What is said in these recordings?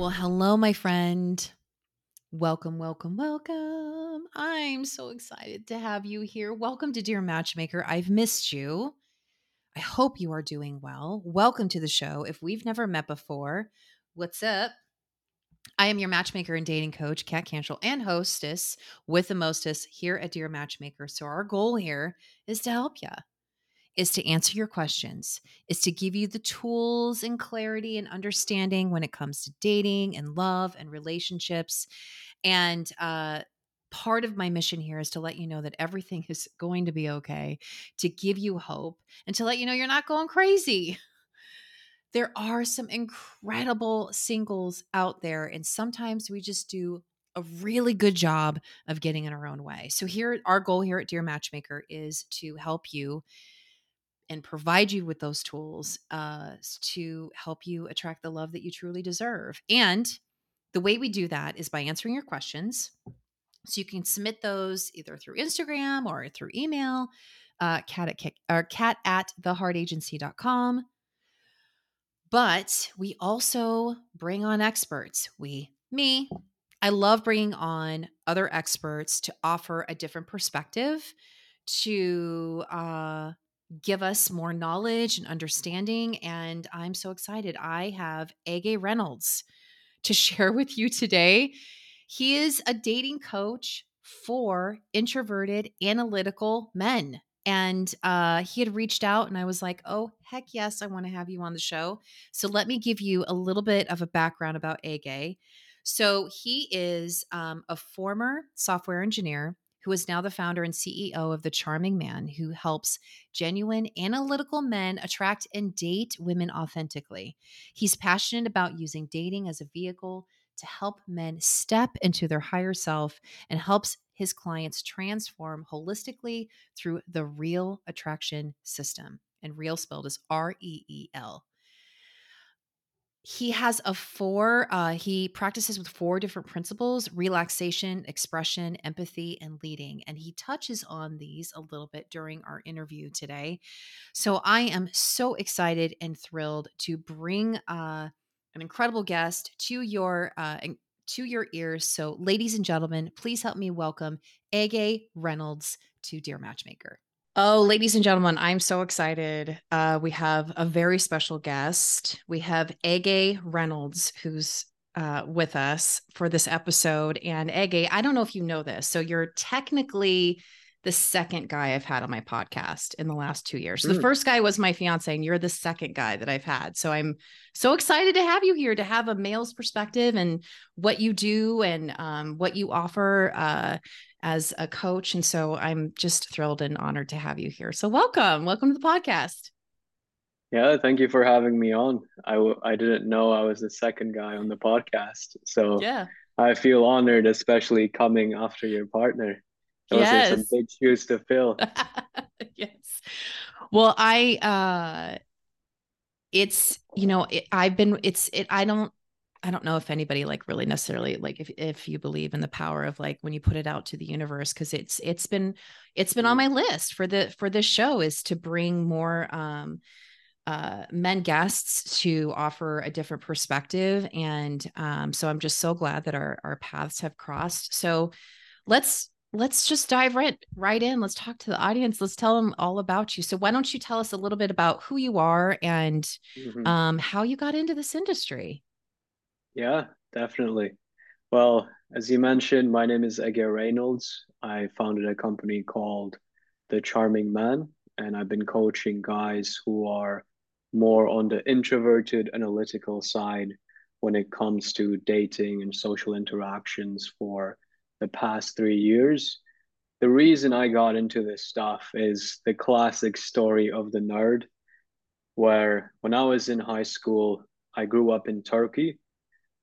Well, hello, my friend. Welcome, welcome, welcome. I'm so excited to have you here. Welcome to Dear Matchmaker. I've missed you. I hope you are doing well. Welcome to the show. If we've never met before, what's up? I am your matchmaker and dating coach, Kat Cantrell, and hostess with the mostess here at Dear Matchmaker. So, our goal here is to help you is to answer your questions, is to give you the tools and clarity and understanding when it comes to dating and love and relationships. And uh, part of my mission here is to let you know that everything is going to be okay, to give you hope, and to let you know you're not going crazy. There are some incredible singles out there, and sometimes we just do a really good job of getting in our own way. So here our goal here at Dear Matchmaker is to help you and provide you with those tools uh, to help you attract the love that you truly deserve. And the way we do that is by answering your questions. So you can submit those either through Instagram or through email, uh, cat at kick, or cat at theheartagency.com. But we also bring on experts. We, me, I love bringing on other experts to offer a different perspective, to uh, give us more knowledge and understanding. And I'm so excited. I have Ege Reynolds to share with you today. He is a dating coach for introverted, analytical men. And uh, he had reached out, and I was like, oh, heck yes, I want to have you on the show. So let me give you a little bit of a background about Ege. So he is um, a former software engineer who is now the founder and CEO of The Charming Man, who helps genuine analytical men attract and date women authentically. He's passionate about using dating as a vehicle to help men step into their higher self and helps his clients transform holistically through the REEL Attraction System. And real spelled as R E E L he has a four uh, he practices with four different principles relaxation expression empathy and leading. And he touches on these a little bit during our interview today. So i am so excited and thrilled to bring uh, an incredible guest to your uh, to your ears. So ladies and gentlemen please help me welcome ege reynolds to dear matchmaker Oh, ladies and gentlemen, I'm so excited. Uh, we have a very special guest. We have Ege Reynolds, who's uh, with us for this episode. And Ege, I don't know if you know this. So you're technically the second guy I've had on my podcast in the last two years. So the first guy was my fiance, and you're the second guy that I've had. So I'm so excited to have you here to have a male's perspective and what you do and um, what you offer. Uh, as a coach. And so I'm just thrilled and honored to have you here. So welcome. Welcome to the podcast. Yeah, thank you for having me on. I w- I didn't know I was the second guy on the podcast. So yeah. I feel honored, especially coming after your partner. Those yes. are some big shoes to fill. yes. Well, I uh it's you know it, I've been it's it I don't I don't know if anybody like really necessarily like if if you believe in the power of like when you put it out to the universe because it's it's been it's been on mm-hmm. my list for the for this show is to bring more um uh men guests to offer a different perspective and um so I'm just so glad that our our paths have crossed. So let's let's just dive right right in. Let's talk to the audience. Let's tell them all about you. So why don't you tell us a little bit about who you are and mm-hmm. um how you got into this industry? Yeah, definitely. Well, as you mentioned, my name is Ege Reynolds. I founded a company called The Charming Man, and I've been coaching guys who are more on the introverted analytical side when it comes to dating and social interactions for the past three years. The reason I got into this stuff is the classic story of the nerd, where when I was in high school, I grew up in Turkey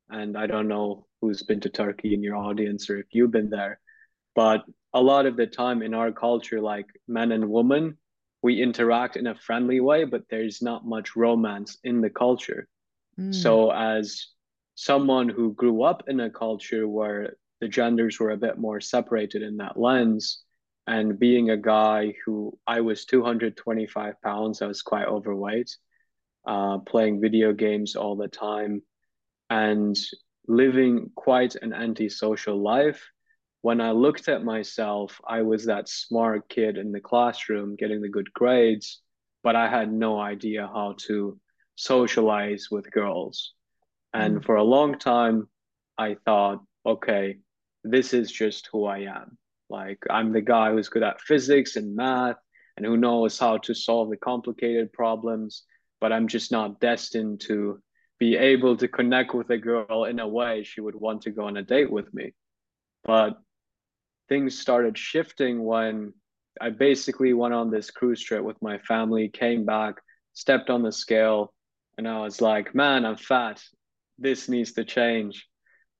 and I don't know who's been to Turkey in your audience or if you've been there, but a lot of the time in our culture, like men and women, we interact in a friendly way, but there's not much romance in the culture. Mm. So, as someone who grew up in a culture where the genders were a bit more separated in that lens, and being a guy who I was 225 pounds, I was quite overweight, uh, playing video games all the time, and living quite an antisocial life. When I looked at myself, I was that smart kid in the classroom getting the good grades, but I had no idea how to socialize with girls. And mm. for a long time, I thought, okay, this is just who I am. Like, I'm the guy who's good at physics and math and who knows how to solve the complicated problems, but I'm just not destined to be able to connect with a girl in a way she would want to go on a date with me. But things started shifting when I basically went on this cruise trip with my family, came back, stepped on the scale, and I was like, man, I'm fat. This needs to change.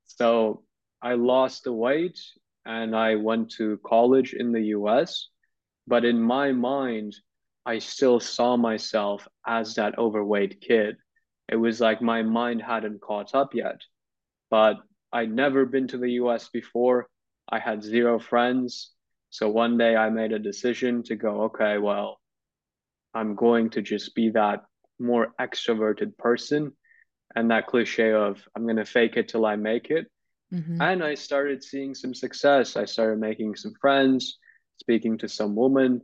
So I lost the weight and I went to college in the US. But in my mind, I still saw myself as that overweight kid. It was like my mind hadn't caught up yet. But I'd never been to the US before. I had zero friends. So one day I made a decision to go, okay, well, I'm going to just be that more extroverted person. And that cliche of I'm going to fake it till I make it. Mm-hmm. And I started seeing some success. I started making some friends, speaking to some women.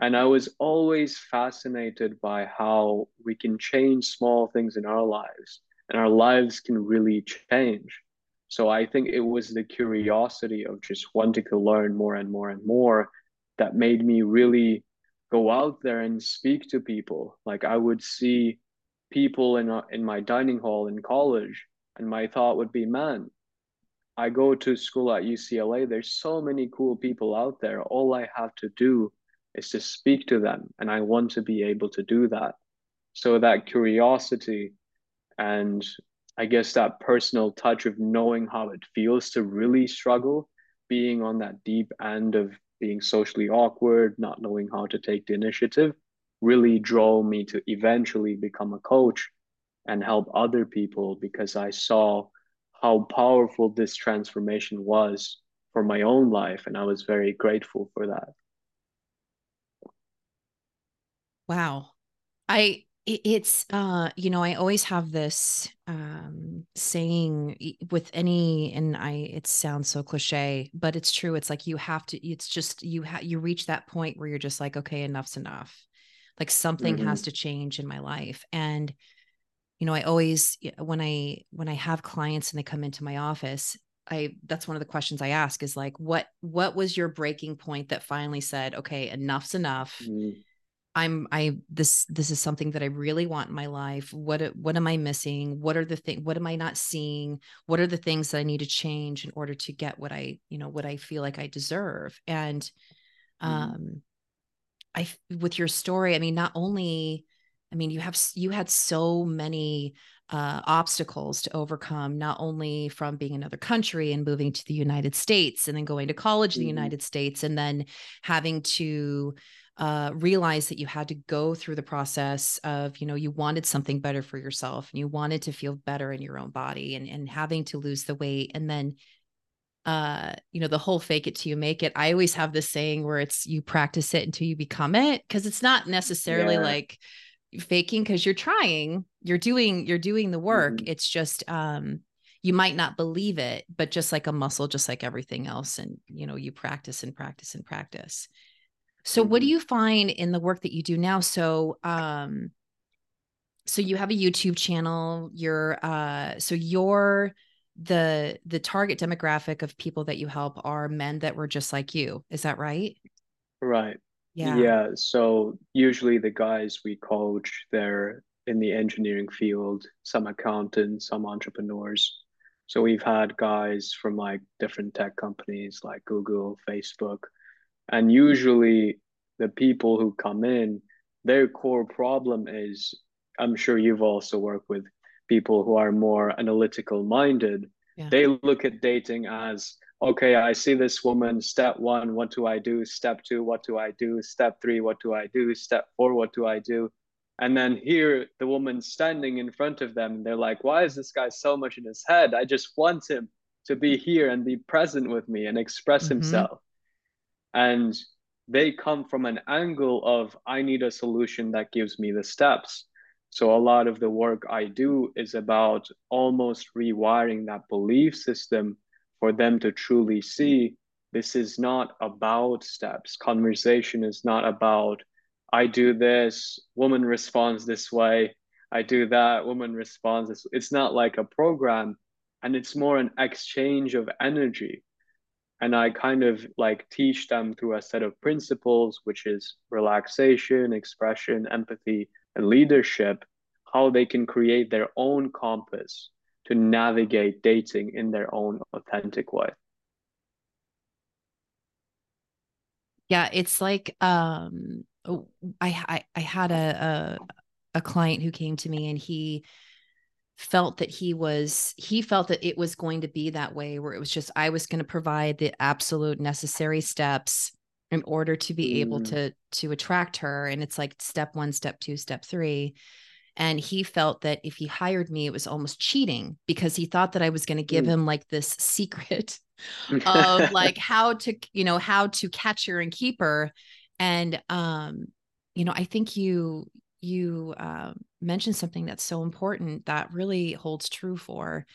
And I was always fascinated by how we can change small things in our lives and our lives can really change. So I think it was the curiosity of just wanting to learn more and more and more that made me really go out there and speak to people. Like I would see people in in my dining hall in college, and my thought would be, man, I go to school at UCLA. There's so many cool people out there. All I have to do is to speak to them, and I want to be able to do that. So that curiosity and I guess that personal touch of knowing how it feels to really struggle, being on that deep end of being socially awkward, not knowing how to take the initiative, really drove me to eventually become a coach and help other people because I saw how powerful this transformation was for my own life. And I was very grateful for that. Wow. I it's uh you know i always have this um saying with any and i it sounds so cliche but it's true it's like you have to it's just you have you reach that point where you're just like okay enough's enough like something mm-hmm. has to change in my life and you know i always when i when i have clients and they come into my office i that's one of the questions i ask is like what what was your breaking point that finally said okay enough's enough mm-hmm I'm I this this is something that I really want in my life. What what am I missing? What are the thing what am I not seeing? What are the things that I need to change in order to get what I, you know, what I feel like I deserve? And mm-hmm. um I with your story, I mean not only I mean you have you had so many uh, obstacles to overcome, not only from being another country and moving to the United States and then going to college mm-hmm. in the mm-hmm. United States and then having to uh, realize that you had to go through the process of, you know, you wanted something better for yourself and you wanted to feel better in your own body and, and having to lose the weight. And then, uh, you know, the whole fake it till you make it. I always have this saying where it's you practice it until you become it. Cause it's not necessarily yeah. like faking because you're trying, you're doing, you're doing the work. Mm-hmm. It's just, um, you might not believe it, but just like a muscle, just like everything else. And, you know, you practice and practice and practice. So what do mm-hmm. you find in the work that you do now? So um so you have a YouTube channel, you're uh so you're the the target demographic of people that you help are men that were just like you. Is that right? Right. Yeah. Yeah. So usually the guys we coach, they're in the engineering field, some accountants, some entrepreneurs. So we've had guys from like different tech companies like Google, Facebook, and usually, the people who come in, their core problem is I'm sure you've also worked with people who are more analytical minded. Yeah. They look at dating as okay, I see this woman, step one, what do I do? Step two, what do I do? Step three, what do I do? Step four, what do I do? And then here, the woman standing in front of them, they're like, why is this guy so much in his head? I just want him to be here and be present with me and express mm-hmm. himself. And they come from an angle of I need a solution that gives me the steps. So a lot of the work I do is about almost rewiring that belief system for them to truly see this is not about steps. Conversation is not about I do this, woman responds this way, I do that, woman responds this. It's not like a program and it's more an exchange of energy and I kind of like teach them through a set of principles, which is relaxation, expression, empathy, and leadership, how they can create their own compass to navigate dating in their own authentic way. Yeah, it's like um oh, I I, I had a, a a client who came to me and he felt that he was he felt that it was going to be that way where it was just i was going to provide the absolute necessary steps in order to be mm. able to to attract her and it's like step 1 step 2 step 3 and he felt that if he hired me it was almost cheating because he thought that i was going to give mm. him like this secret of like how to you know how to catch her and keep her and um you know i think you you uh, mentioned something that's so important that really holds true for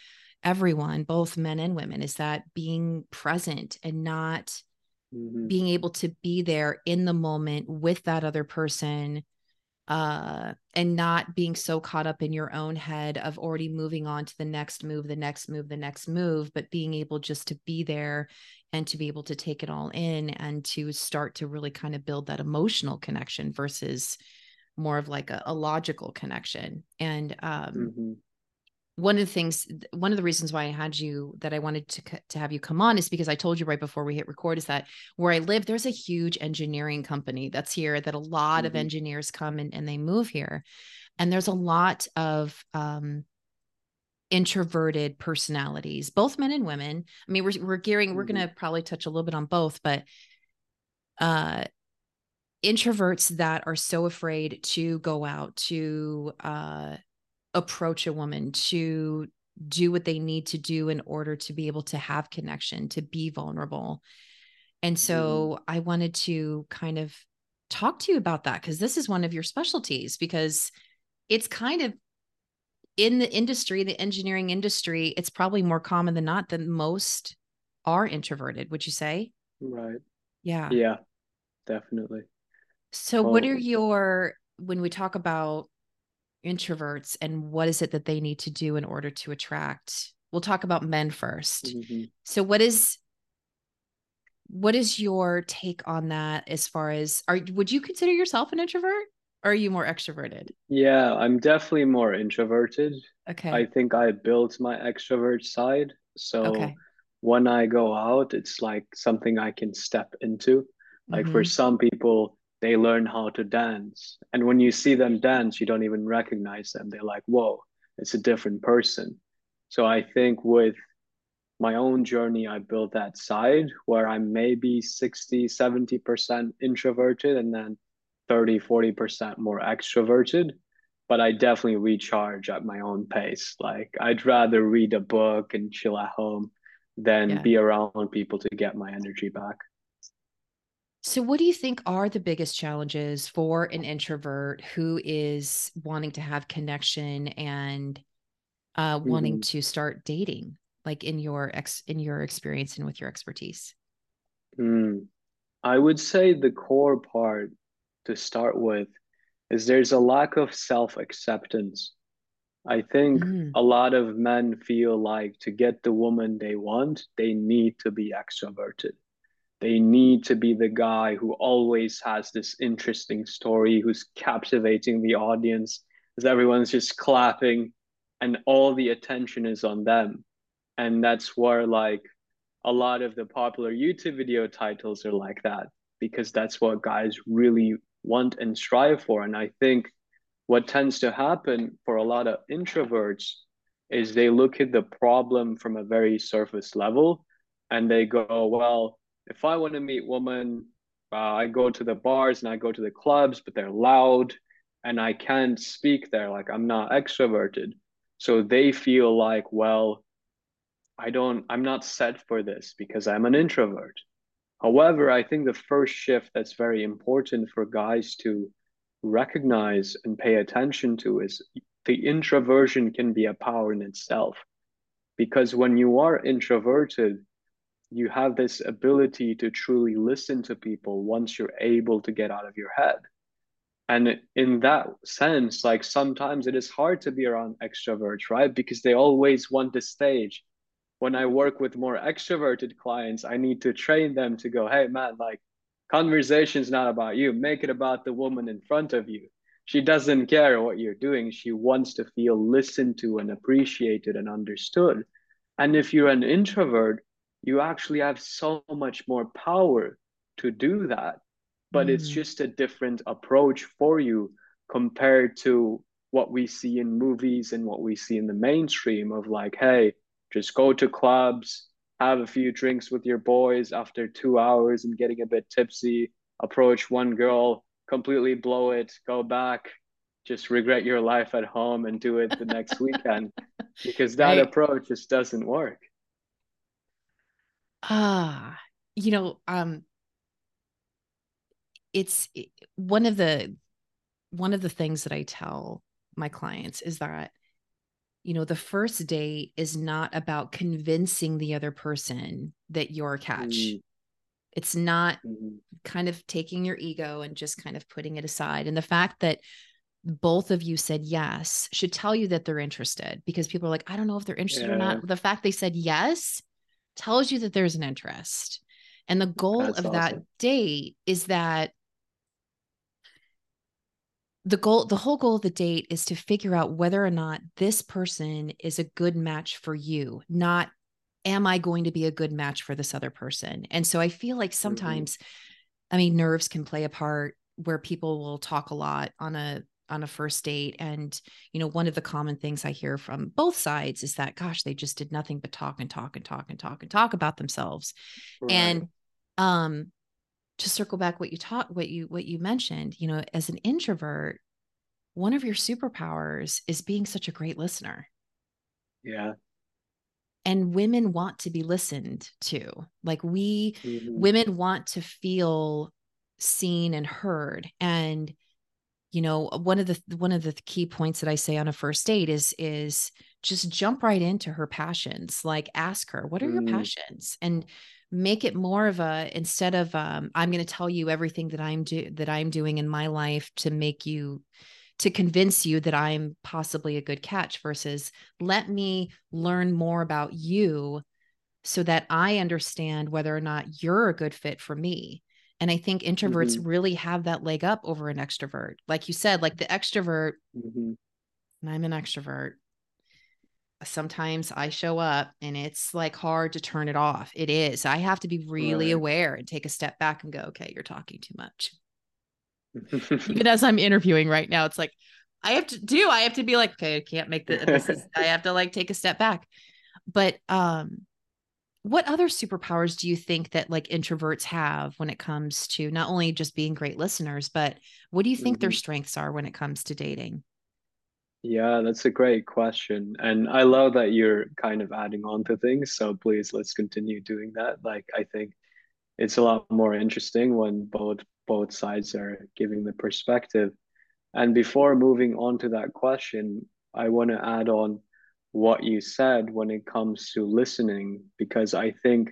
everyone, both men and women, is that being present and not mm-hmm. being able to be there in the moment with that other person uh, and not being so caught up in your own head of already moving on to the next move, the next move, the next move, but being able just to be there and to be able to take it all in and to start to really kind of build that emotional connection versus more of like a, a logical connection. And um, mm-hmm. One of the things, one of the reasons why I had you that I wanted to to have you come on is because I told you right before we hit record is that where I live, there's a huge engineering company that's here that a lot mm-hmm. of engineers come and, and they move here, and there's a lot of um, introverted personalities, both men and women. I mean, we're we're gearing, mm-hmm. we're going to probably touch a little bit on both, but uh introverts that are so afraid to go out to uh, approach a woman to do what they need to do in order to be able to have connection to be vulnerable. And so mm. i wanted to kind of talk to you about that because this is one of your specialties because it's kind of in the industry the engineering industry it's probably more common than not that most are introverted would you say? Right. Yeah. Yeah definitely. So, what are your, when we talk about introverts and what is it that they need to do in order to attract? We'll talk about men 1st mm-hmm. So, what is, what is your take on that as far as are would you consider yourself an introvert or are you more extroverted yeah i'm definitely more introverted okay i think i built my extrovert side so okay. when i go out it's like something i can step into like mm-hmm. for some people they learn how to dance. And when you see them dance, you don't even recognize them. They're like, whoa, it's a different person. So I think with my own journey, I built that side where I'm maybe 60, 70% introverted and then 30, 40% more extroverted. But I definitely recharge at my own pace. Like I'd rather read a book and chill at home than yeah. be around people to get my energy back. So, what do you think are the biggest challenges for an introvert who is wanting to have connection and uh, mm-hmm. wanting to start dating, like in your ex in your experience and with your expertise? Mm. I would say the core part to start with is there's a lack of self acceptance. I think mm. a lot of men feel like to get the woman they want, they need to be extroverted they need to be the guy who always has this interesting story, who's captivating the audience, as everyone's just clapping and all the attention is on them. And that's where like a lot of the popular YouTube video titles are like that, because that's what guys really want and strive for. And I think what tends to happen for a lot of introverts is they look at the problem from a very surface level and they go, well, if I want to meet women, uh, I go to the bars and I go to the clubs, but they're loud and I can't speak there. Like I'm not extroverted. So they feel like, well, I don't, I'm not set for this because I'm an introvert. However, I think the first shift that's very important for guys to recognize and pay attention to is the introversion can be a power in itself. Because when you are introverted, you have this ability to truly listen to people once you're able to get out of your head. And in that sense, like sometimes it is hard to be around extroverts, right? Because they always want the stage. When I work with more extroverted clients, I need to train them to go, hey, man, like conversation's not about you. Make it about the woman in front of you. She doesn't care what you're doing. She wants to feel listened to and appreciated and understood. And if you're an introvert, you actually have so much more power to do that but mm. it's just a different approach for you compared to what we see in movies and what we see in the mainstream of like hey just go to clubs have a few drinks with your boys after two hours and getting a bit tipsy approach one girl completely blow it go back just regret your life at home and do it the next weekend because that right. approach just doesn't work ah you know um it's one of the one of the things that I tell my clients is that you know the first date is not about convincing the other person that you're a catch mm-hmm. it's not mm-hmm. kind of taking your ego and just kind of putting it aside and the fact that both of you said yes should tell you that they're interested because people are like i don't know if they're interested yeah. or not the fact they said yes tells you that there's an interest and the goal That's of awesome. that date is that the goal the whole goal of the date is to figure out whether or not this person is a good match for you not am i going to be a good match for this other person and so i feel like mm-hmm. sometimes mm-hmm. i mean nerves can play a part where people will talk a lot on a on a first date and you know one of the common things i hear from both sides is that gosh they just did nothing but talk and talk and talk and talk and talk about themselves. Right. and um to circle back what you taught what you what you mentioned you know as an introvert one of your superpowers is being such a great listener. Yeah. And women want to be listened to. Like we mm-hmm. women want to feel seen and heard. And you know one of the one of the key points that i say on a first date is is just jump right into her passions like ask her what are mm. your passions and make it more of a instead of um, i'm going to tell you everything that i'm do that i'm doing in my life to make you to convince you that i'm possibly a good catch versus let me learn more about you so that i understand whether or not you're a good fit for me and i think introverts mm-hmm. really have that leg up over an extrovert like you said like the extrovert mm-hmm. and i'm an extrovert sometimes I show up and it's like hard to turn it off. It is. I have to be really right. aware and take a step back and go, okay, you're talking too much. Even as I'm interviewing right now, it's like I have to do, I have to be like, okay, I can't make the, this is, I have to like take a step back. But um, what other superpowers do you think that like introverts have when it comes to not only just being great listeners, but what do you think mm-hmm. their strengths are when it comes to dating? Yeah, that's a great question. And I love that you're kind of adding on to things. So please let's continue doing that. Like I think it's a lot more interesting when both both sides are giving the perspective. And before moving on to that question, I want to add on what you said when it comes to listening, because I think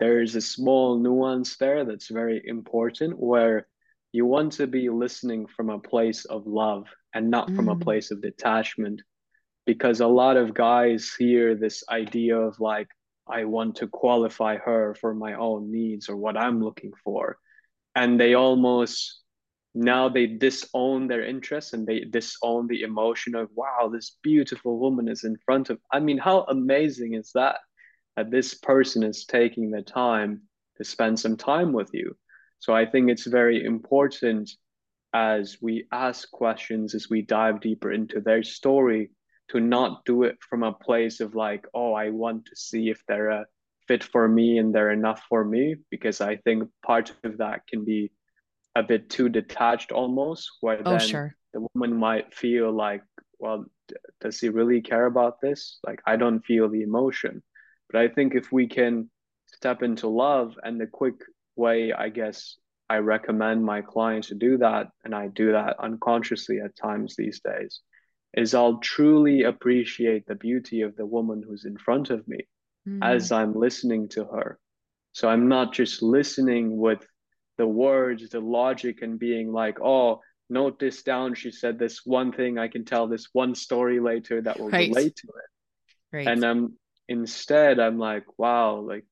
there is a small nuance there that's very important where you want to be listening from a place of love and not from mm. a place of detachment because a lot of guys hear this idea of like i want to qualify her for my own needs or what i'm looking for and they almost now they disown their interests and they disown the emotion of wow this beautiful woman is in front of i mean how amazing is that that this person is taking the time to spend some time with you? So i think it's very important as we ask questions, as we dive deeper into their story, to not do it from a place of like, oh, I want to see if they're a fit for me and they're enough for me, because I think part of that can be a bit too detached almost, where oh, then sure. the woman might feel like, well, does he really care about this? Like, I don't feel the emotion. But I think if we can step into love and the quick way, I guess, I recommend my clients to do that, and I do that unconsciously at times these days, is I'll truly appreciate the beauty of the woman who's in front of me mm. as I'm listening to her. So I'm not just listening with the words, the logic, and being like, oh, note this down. She said this one thing. I can tell this one story later that will right. relate to it. Right. And um, instead, I'm like, wow, like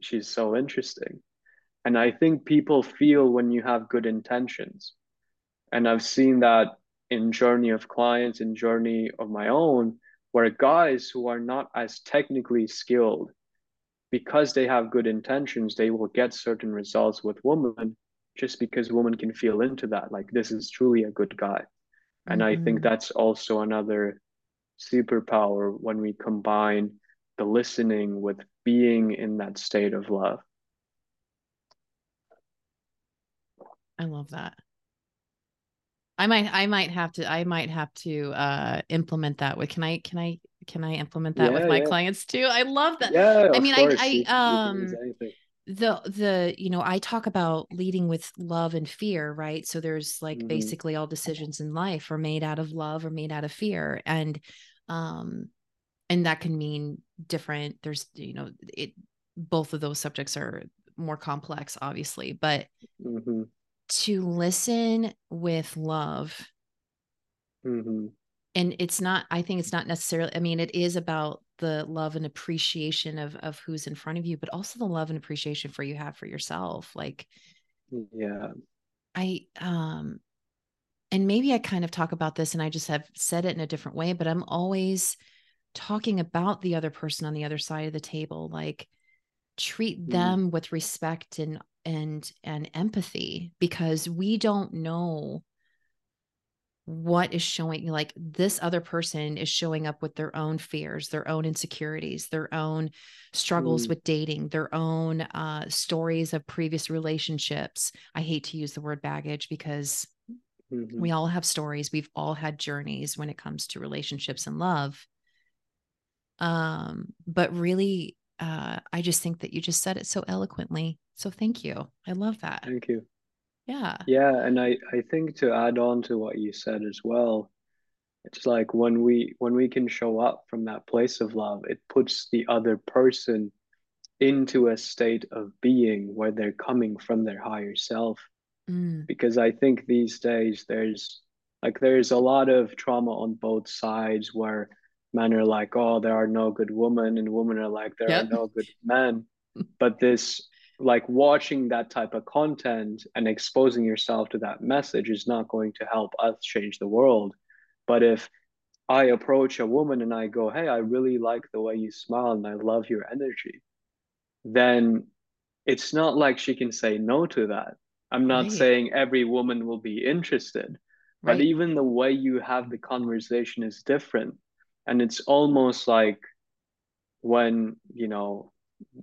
she's so interesting. And I think people feel when you have good intentions. And I've seen that in journey of clients, in journey of my own, where guys who are not as technically skilled, because they have good intentions, they will get certain results with women just because women can feel into that. Like this is truly a good guy. And mm-hmm. I think mm-hmm. that's also another superpower when we combine the listening with being in that state of love. I love that. I might I might have to I might have to uh implement that with can I can I can I implement that yeah, with my yeah. clients too? I love that. Yeah. I mean I I um the the you know I talk about leading with love and fear, right? So there's like mm-hmm. basically all decisions in life are made out of love or made out of fear and um and that can mean different there's you know it both of those subjects are more complex obviously but mm-hmm to listen with love. Mm-hmm. And it's not, I think it's not necessarily, I mean, it is about the love and appreciation of of who's in front of you, but also the love and appreciation for you have for yourself. Like, yeah. I um and maybe I kind of talk about this and I just have said it in a different way, but I'm always talking about the other person on the other side of the table. Like treat mm-hmm. them with respect and and and empathy because we don't know what is showing like this other person is showing up with their own fears their own insecurities their own struggles mm. with dating their own uh, stories of previous relationships i hate to use the word baggage because mm-hmm. we all have stories we've all had journeys when it comes to relationships and love um but really uh i just think that you just said it so eloquently so thank you. I love that. Thank you. Yeah. Yeah, and I I think to add on to what you said as well, it's like when we when we can show up from that place of love, it puts the other person into a state of being where they're coming from their higher self. Mm. Because I think these days there's like there's a lot of trauma on both sides where men are like, oh, there are no good women, and women are like, there yep. are no good men. but this like watching that type of content and exposing yourself to that message is not going to help us change the world. But if I approach a woman and I go, Hey, I really like the way you smile and I love your energy, then it's not like she can say no to that. I'm not right. saying every woman will be interested, right. but even the way you have the conversation is different. And it's almost like when, you know,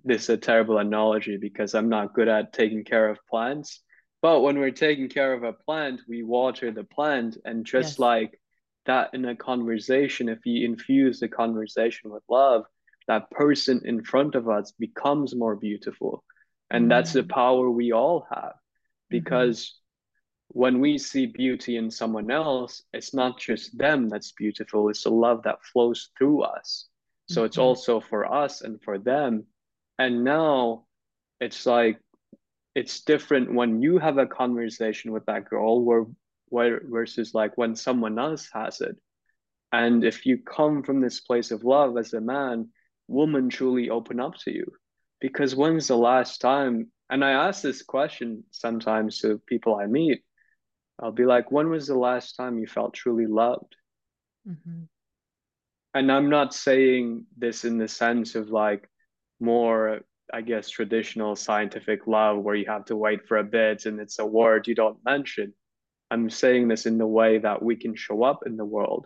this is a terrible analogy because I'm not good at taking care of plants. But when we're taking care of a plant, we water the plant. And just yes. like that in a conversation, if you infuse the conversation with love, that person in front of us becomes more beautiful. And mm-hmm. that's the mm-hmm. power we all have. Mm-hmm. Because mm-hmm. when we see beauty in someone else, it's not just them that's beautiful, it's the love that flows through us. So mm-hmm. it's also for us and for them and now it's like it's different when you have a conversation with that girl where, where versus like when someone else has it. And if you come from this place of love as a man women truly open up to you. Because when's the last time and i ask this question sometimes to people i meet i'll be like when was the last time you felt truly loved? Mm-hmm. and i'm not saying this in the sense of like more I guess traditional scientific love where you have to wait for a bit and it's a word you don't mention. I'm saying this in the way that we can show up in the world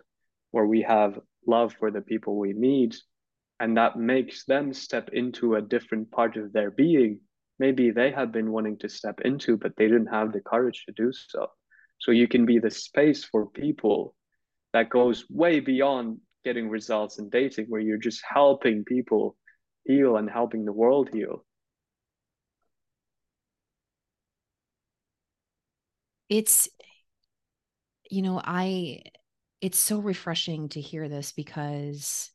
where we have love for the people we meet and that makes them step into a different part of their being maybe they have been wanting to step into but they didn't have the courage to do so so you can be the space for people that goes way beyond getting results in dating where you're just helping people heal and helping the world heal. it's you know, I it's so refreshing to hear this because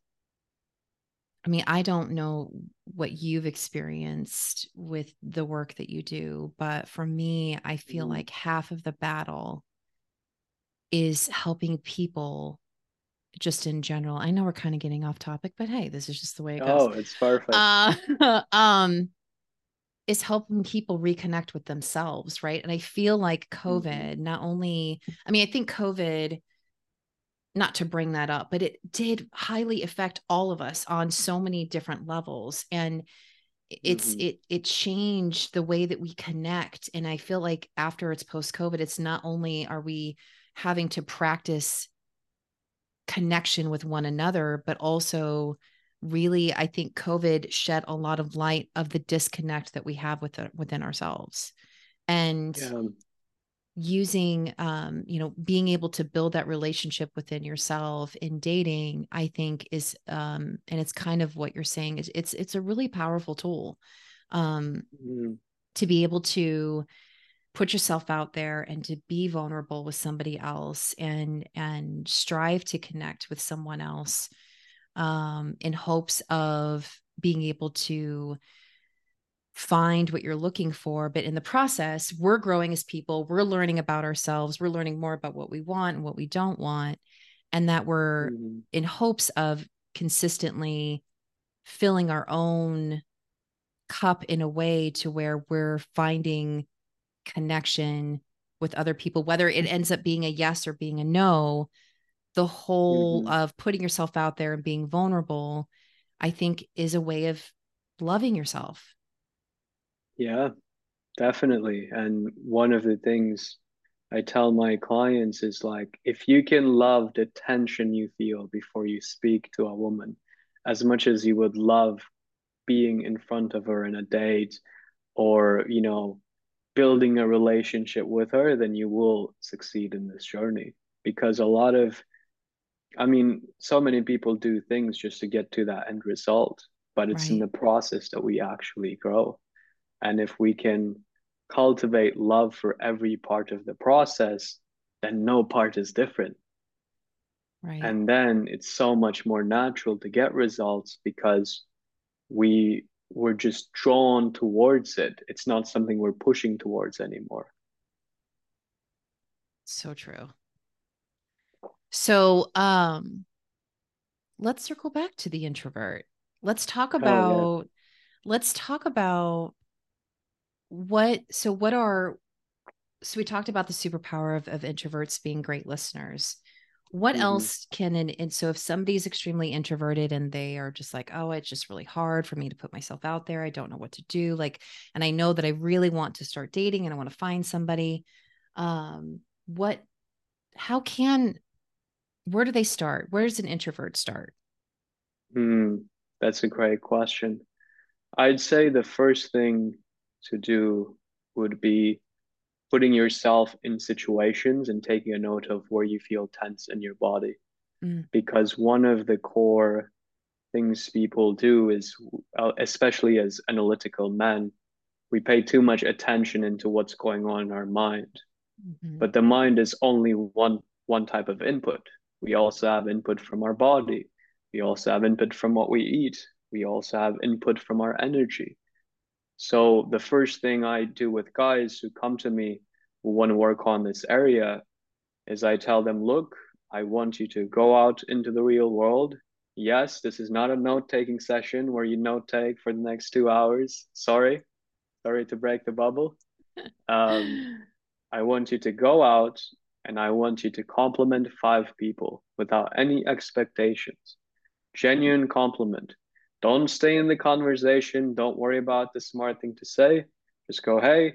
I mean, I don't know what you've experienced with the work that you do, but for me, I feel Mm. like half of the battle is helping people just in general. I know we're kind of getting off topic, but hey, this is just the way it goes. Oh, it's perfect. Uh, um, is helping people reconnect with themselves, right? And I feel like Mm-hmm. COVID not only, I mean, I think COVID, not to bring that up, but it did highly affect all of us on so many different levels. And it's Mhm. it it changed the way that we connect. And I feel like after it's post-COVID, it's not only are we having to practice connection with one another, but also really I think COVID shed a lot of light of the disconnect that we have with the, within ourselves. And Yeah. using um you know being able to build that relationship within yourself in dating i think is um and it's kind of what you're saying is it's it's a really powerful tool um Mm. to be able to put yourself out there and to be vulnerable with somebody else and and strive to connect with someone else um in hopes of being able to find what you're looking for. But in the process we're growing as people. We're learning about ourselves. We're learning more about what we want and what we don't want and that we're Mhm. in hopes of consistently filling our own cup in a way to where we're finding connection with other people whether it ends up being a yes or being a no the whole Mhm. of putting yourself out there and being vulnerable i think is a way of loving yourself Yeah, definitely. And one of the things I tell my clients is like, if you can love the tension you feel before you speak to a woman, as much as you would love being in front of her in a date or, you know, building a relationship with her, then you will succeed in this journey. Because a lot of, I mean, so many people do things just to get to that end result, but it's in the process that we actually grow. And if we can cultivate love for every part of the process, then no part is different. right And then it's so much more natural to get results because we we're just drawn towards it. It's not something we're pushing towards anymore. so true so um let's circle back to the introvert let's talk Oh yeah. about let's talk about what so what are so we talked about the superpower of, of introverts being great listeners what hmm else can and, and so if somebody's extremely introverted and they are just like oh it's just really hard for me to put myself out there. I don't know what to do like and i know that i really want to start dating and i want to find somebody um what how can where do they start? Where does an introvert start? Hmm, that's a great question. I'd say the first thing to do would be putting yourself in situations and taking a note of where you feel tense in your body. Mm, Because one of the core things people do is, uh, especially as analytical men, we pay too much attention into what's going on in our mind. mhm, But the mind is only one one type of input. We also have input from our body. We also have input from what we eat. We also have input from our energy. So the first thing I do with guys who come to me who want to work on this area is I tell them, look, I want you to go out into the real world. Yes, this is not a note-taking session where you note take for the next two hours. Sorry, sorry to break the bubble. Um, I want you to go out and I want you to compliment five people without any expectations. Genuine compliment. Don't stay in the conversation. Don't worry about the smart thing to say. Just go, hey,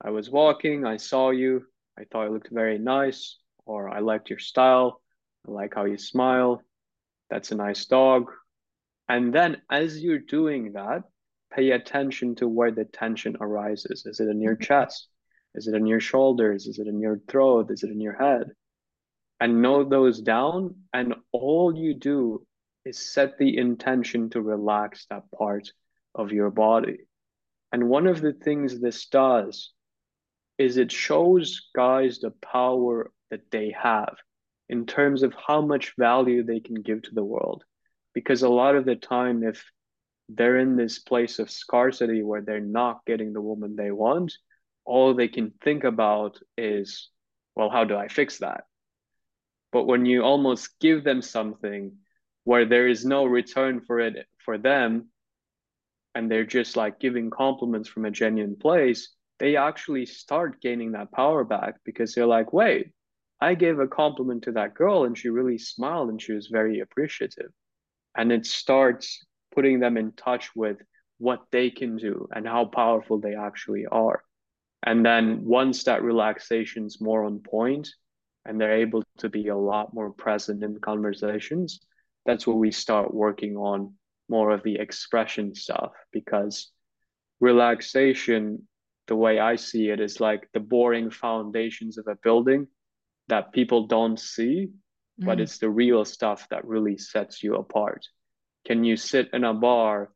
I was walking, I saw you, I thought you looked very nice, or I liked your style, I like how you smile, that's a nice dog. And then as you're doing that, pay attention to where the tension arises. Is it in your mm-hmm. chest? Is it in your shoulders? Is it in your throat? Is it in your head? And note those down. And all you do is set the intention to relax that part of your body. And one of the things this does is it shows guys the power that they have in terms of how much value they can give to the world. Because a lot of the time, if they're in this place of scarcity where they're not getting the woman they want, all they can think about is, well, how do I fix that? But when you almost give them something where there is no return for it for them, and they're just like giving compliments from a genuine place, they actually start gaining that power back because they're like, wait, I gave a compliment to that girl and she really smiled and she was very appreciative. And it starts putting them in touch with what they can do and how powerful they actually are. And then once that relaxation's more on point and they're able to be a lot more present in conversations, that's where we start working on more of the expression stuff because relaxation, the way I see it, is like the boring foundations of a building that people don't see, mm. but it's the real stuff that really sets you apart. Can you sit in a bar,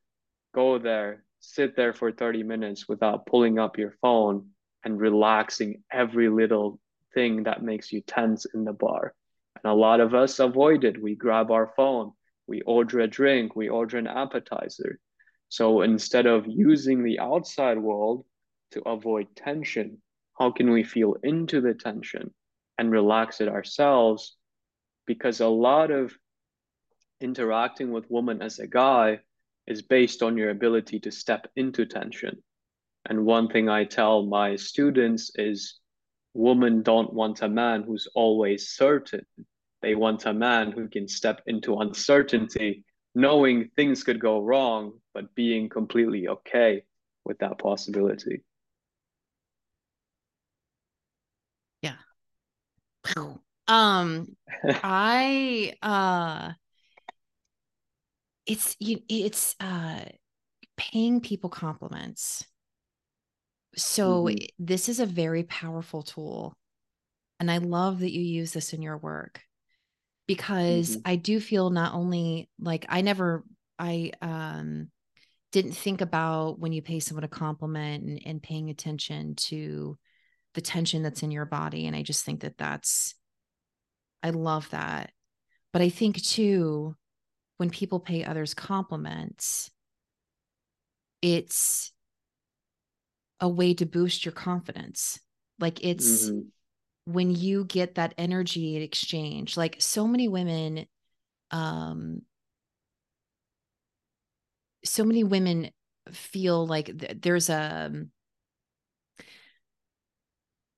go there, sit there for 30 minutes without pulling up your phone and relaxing every little thing that makes you tense in the bar? And a lot of us avoid it. We grab our phone, we order a drink, we order an appetizer. So instead of using the outside world to avoid tension, how can we feel into the tension and relax it ourselves? Because a lot of interacting with women as a guy is based on your ability to step into tension. And one thing I tell my students is women don't want a man who's always certain. They want a man who can step into uncertainty, knowing things could go wrong, but being completely okay with that possibility. Yeah. Um I uh it's you it's uh paying people compliments so mm-hmm. this is a very powerful tool and i love that you use this in your work because mm-hmm. i do feel not only like i never i um didn't think about when you pay someone a compliment and, and paying attention to the tension that's in your body and i just think that that's i love that but i think too when people pay others compliments, it's a way to boost your confidence. Like it's mm-hmm. when you get that energy exchange, like so many women, um, so many women feel like th- there's a,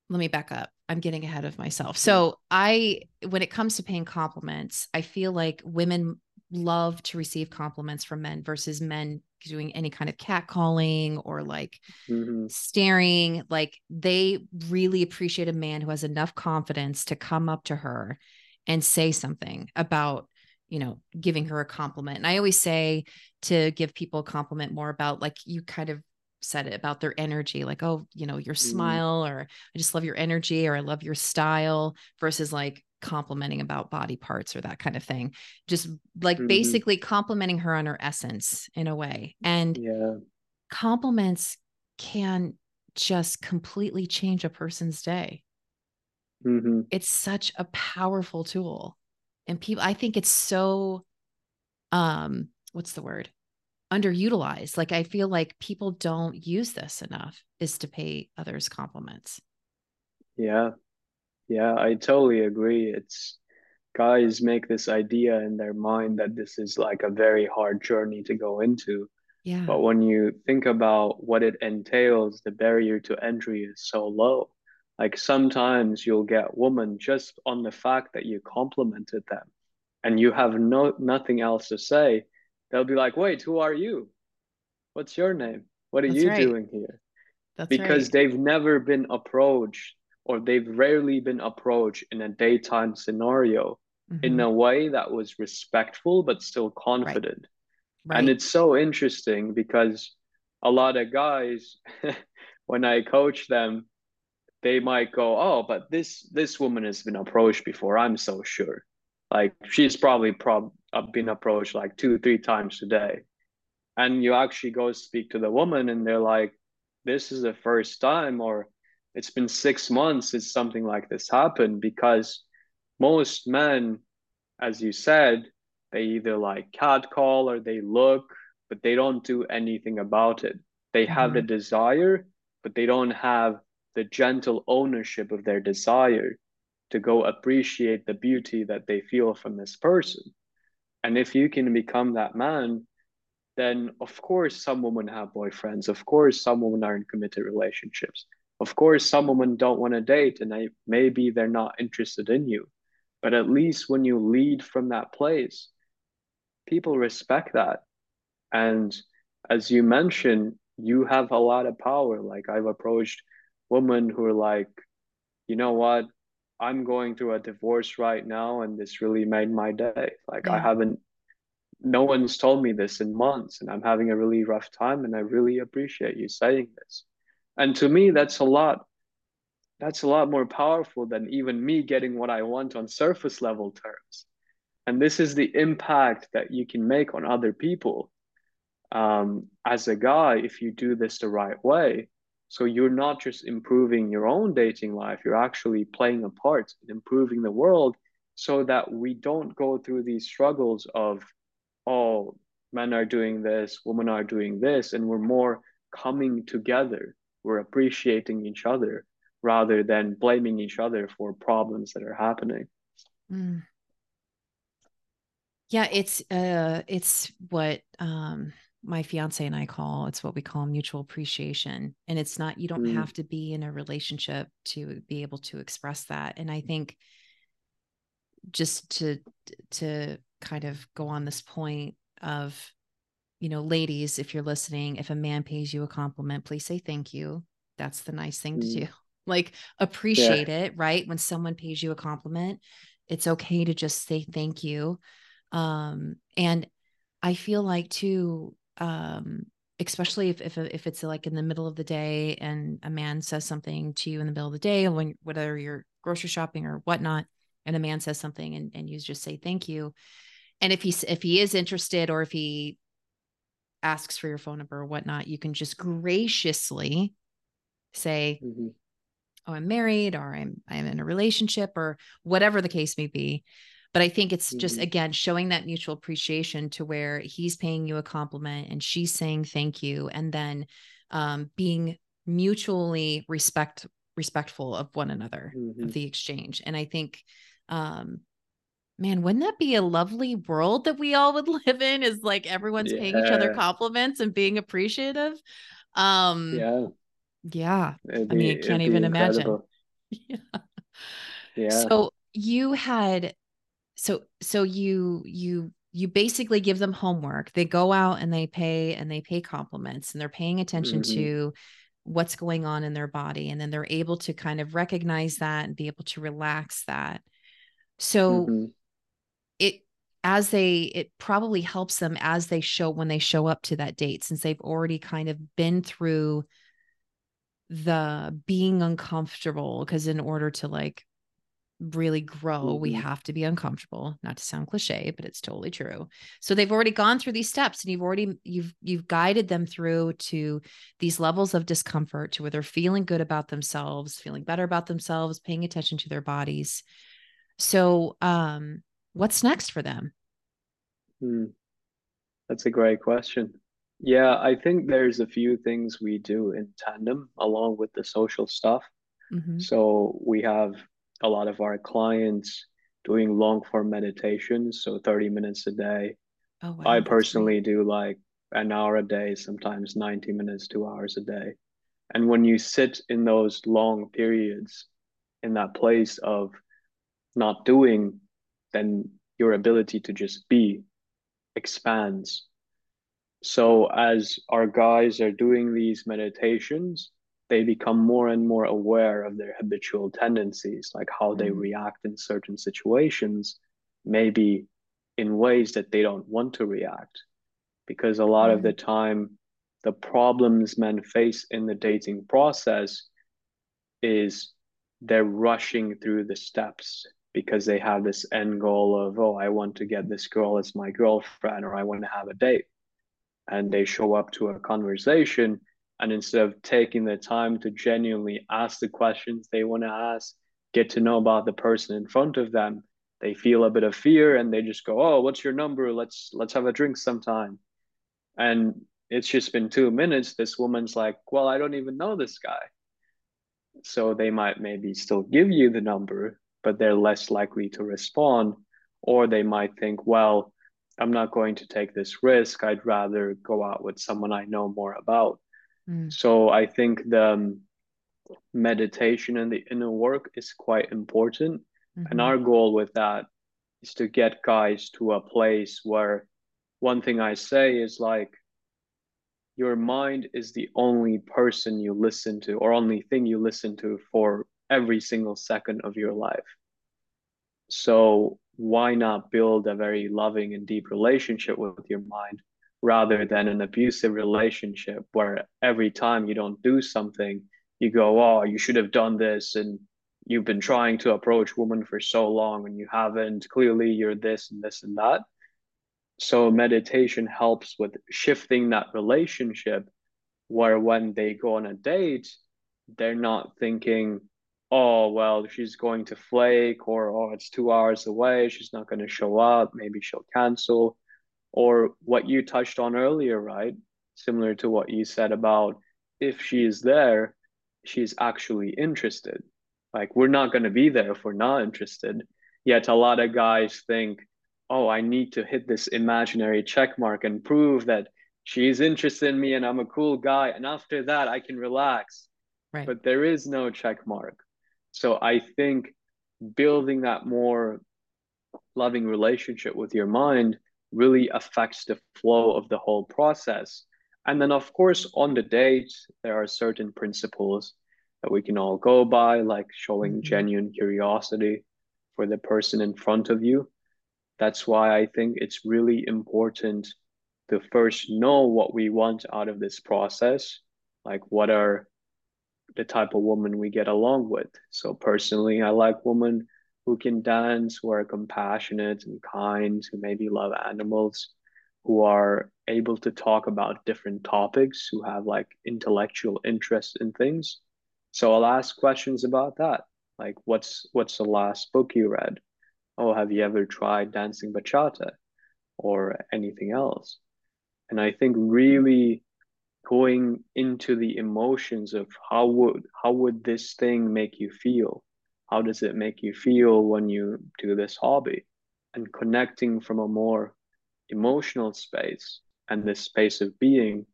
let me back up. I'm getting ahead of myself. So I, when it comes to paying compliments, I feel like women love to receive compliments from men versus men doing any kind of catcalling or like mm-hmm. staring like they really appreciate a man who has enough confidence to come up to her and say something about you know giving her a compliment and i always say to give people a compliment more about like you kind of said it about their energy like oh you know your mm-hmm. smile or i just love your energy or i love your style versus like complimenting about body parts or that kind of thing. Just like mm-hmm. basically complimenting her on her essence in a way. And yeah. compliments can just completely change a person's day. Mm-hmm. it's such a powerful tool. And people i think it's so um what's the word? Underutilized. Like i feel like people don't use this enough is to pay others compliments. Yeah yeah, I totally agree. It's guys make this idea in their mind that this is like a very hard journey to go into. Yeah. But when you think about what it entails, the barrier to entry is so low. Like sometimes you'll get women just on the fact that you complimented them and you have no nothing else to say. They'll be like, wait, who are you? What's your name? What are That's you right. doing here? That's because right. they've never been approached or they've rarely been approached in a daytime scenario mm-hmm. in a way that was respectful but still confident. Right. Right. And it's so interesting because a lot of guys, when I coach them, they might go, "Oh, but this this woman has been approached before. I'm so sure. Like she's probably prob uh, been approached like two, three times today." And you actually go speak to the woman, and they're like, "This is the first time," or it's been six months since something like this happened because most men, as you said, they either like catcall or they look, but they don't do anything about it. They mm-hmm. have the desire, but they don't have the gentle ownership of their desire to go appreciate the beauty that they feel from this person. And if you can become that man, then of course some women have boyfriends. Of course, some women are in committed relationships. Of course, some women don't want to date and they, maybe they're not interested in you. But at least when you lead from that place, people respect that. And as you mentioned, you have a lot of power. Like I've approached women who are like, you know what? I'm going through a divorce right now and this really made my day. Like yeah. I haven't no one's told me this in months and I'm having a really rough time and I really appreciate you saying this. And to me that's a lot that's a lot more powerful than even me getting what I want on surface level terms. And this is the impact that you can make on other people. Um, as a guy, if you do this the right way, so you're not just improving your own dating life, you're actually playing a part in improving the world so that we don't go through these struggles of, oh, men are doing this, women are doing this, and we're more coming together. We're appreciating each other rather than blaming each other for problems that are happening. Mm. Yeah, it's uh it's what um my fiance and I call it's what we call mutual appreciation. And it's not, you don't mm. have to be in a relationship to be able to express that. And I think just to, to kind of go on this point of, you know, ladies, if you're listening, if a man pays you a compliment, please say thank you. That's the nice thing mm. to do. Like appreciate yeah. it, right? When someone pays you a compliment, it's okay to just say thank you. Um, and I feel like too, um, especially if, if if it's like in the middle of the day and a man says something to you in the middle of the day when whether you're grocery shopping or whatnot and a man says something and, and you just say thank you and if he's if he is interested or if he asks for your phone number or whatnot you can just graciously say mm-hmm. oh i'm married or i'm i'm in a relationship or whatever the case may be but I think it's just mm-hmm. again showing that mutual appreciation to where he's paying you a compliment and she's saying thank you, and then um, being mutually respect respectful of one another mm-hmm. of the exchange. And I think, um, man, wouldn't that be a lovely world that we all would live in? Is like everyone's yeah. paying each other compliments and being appreciative. Um, yeah, yeah. I mean, I can't even imagine. yeah. Yeah. So you had so so you you you basically give them homework they go out and they pay and they pay compliments and they're paying attention mm-hmm. to what's going on in their body and then they're able to kind of recognize that and be able to relax that so mm-hmm. It as they it probably helps them as they show when they show up to that date since they've already kind of been through the being uncomfortable because in order to like really grow, mm-hmm. we have to be uncomfortable, not to sound cliche, but it's totally true. So they've already gone through these steps and you've already you've you've guided them through to these levels of discomfort to where they're feeling good about themselves, feeling better about themselves, paying attention to their bodies. So um what's next for them? Hmm. That's a great question. Yeah, I think there's a few things we do in tandem along with the social stuff. Mm-hmm. So we have a lot of our clients doing long form meditations, so 30 minutes a day. Oh, wow, I personally do like an hour a day, sometimes 90 minutes, two hours a day. And when you sit in those long periods in that place of not doing, then your ability to just be expands. So, as our guys are doing these meditations, they become more and more aware of their habitual tendencies, like how they mm-hmm. react in certain situations, maybe in ways that they don't want to react. Because a lot mm-hmm. of the time, the problems men face in the dating process is they're rushing through the steps because they have this end goal of, oh, I want to get this girl as my girlfriend or I want to have a date. And they show up to a conversation And instead of taking the time to genuinely ask the questions they want to ask, get to know about the person in front of them, they feel a bit of fear and they just go, "Oh, what's your number? Let's let's have a drink sometime." And it's just been 2 minutes this woman's like, "Well, I don't even know this guy." So they might maybe still give you the number, but they're less likely to respond or they might think, "Well, I'm not going to take this risk. I'd rather go out with someone I know more about." Mm. So I think the um, meditation and the inner work is quite important Mm-hmm. And our goal with that is to get guys to a place where one thing I say is like, your mind is the only person you listen to or only thing you listen to for every single second of your life. So why not build a very loving and deep relationship with your mind rather than an abusive relationship where every time you don't do something, you go, oh, you should have done this and you've been trying to approach women for so long and you haven't clearly you're this and this and that so meditation helps with shifting that relationship where when they go on a date they're not thinking oh well she's going to flake or oh it's two hours away she's not going to show up maybe she'll cancel or what you touched on earlier right similar to what you said about if she is there she's actually interested like we're not going to be there if we're not interested. Yet a lot of guys think, oh, I need to hit this imaginary check mark and prove that she's interested in me and I'm a cool guy. And after that, I can relax. Right. But there is no check mark. So I think building that more loving relationship with your mind really affects the flow of the whole process. And then, of course, on the date, there are certain principles that we can all go by, like showing mm-hmm. genuine curiosity for the person in front of you. That's why I think it's really important to first know what we want out of this process. Like, what are the type of woman we get along with? So, personally, I like women who can dance, who are compassionate and kind, who maybe love animals, who are able to talk about different topics, who have like intellectual interest in things. So I'll ask questions about that. Like what's what's the last book you read? Oh, have you ever tried dancing bachata or anything else? And I think really going into the emotions of how would how would this thing make you feel? How does it make you feel when you do this hobby? And connecting from a more emotional space and this space of being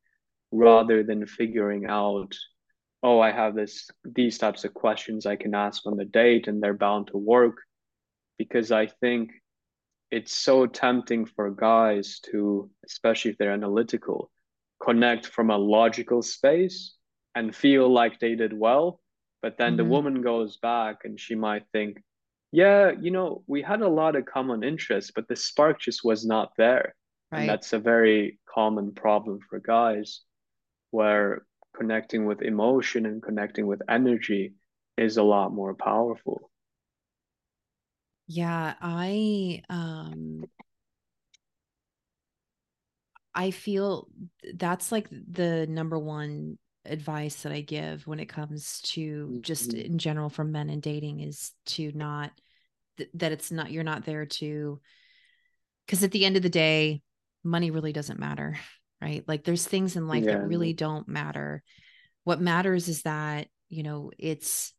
rather than figuring out oh, I have this these types of questions I can ask on the date and they're bound to work because I think it's so tempting for guys to, especially if they're analytical, connect from a logical space and feel like they did well. But then mm-hmm. the woman goes back and she might think, yeah, you know, we had a lot of common interests, but the spark just was not there. Right. And that's a very common problem for guys where connecting with emotion and connecting with energy is a lot more powerful. Yeah, I um I feel that's like the number one advice that I give when it comes to just mm-hmm. in general for men and dating is to not th- that it's not you're not there to because at the end of the day money really doesn't matter right? Like there's things in life yeah. that really don't matter. What matters is that, you know, it's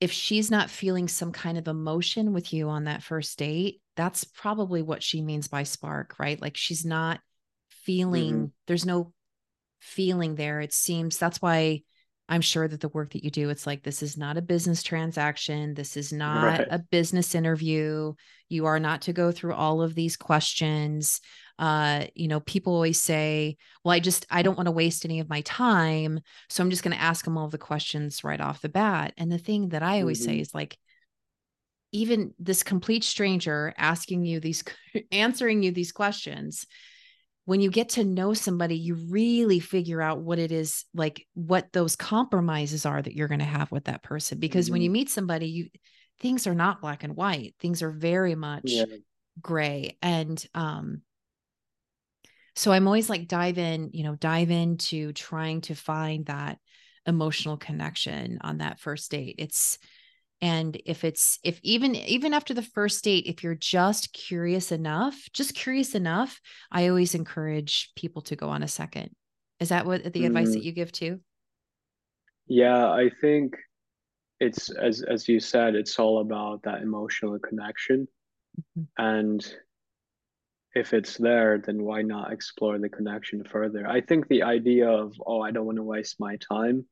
if she's not feeling some kind of emotion with you on that first date, that's probably what she means by spark, right? Like she's not feeling, mm-hmm. there's no feeling there. It seems that's why I'm sure that the work that you do, it's like this is not a business transaction. This is not right. a business interview. You are not to go through all of these questions uh you know people always say well i just i don't want to waste any of my time so i'm just going to ask them all the questions right off the bat and the thing that i always mm-hmm. say is like even this complete stranger asking you these answering you these questions when you get to know somebody you really figure out what it is like what those compromises are that you're going to have with that person because mm-hmm. when you meet somebody you things are not black and white things are very much yeah. gray and um So I'm always like dive in, you know, dive into trying to find that emotional connection on that first date. It's and if it's if even even after the first date if you're just curious enough just curious enough i always encourage people to go on a second is that what the mm. advice that mm. you give too yeah i think it's as as you said it's all about that emotional connection mm-hmm. and if it's there then why not explore the connection further i think the idea of oh i don't want to waste my time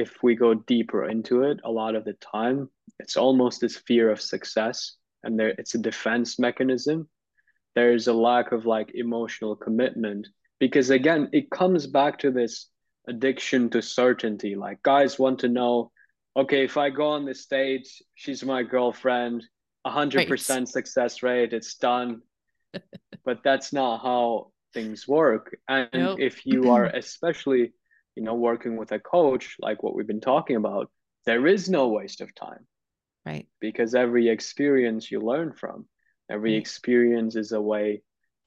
if we go deeper into it, a lot of the time, it's almost this fear of success, and there it's a defense mechanism. There's a lack of like emotional commitment because again, it comes back to this addiction to certainty. Like guys want to know, okay, if I go on the stage, she's my girlfriend, hundred percent success rate, it's done. but that's not how things work. And nope. if you are especially you know working with a coach like what we've been talking about there is no waste of time. Right. Because every experience you learn from every right. experience is a way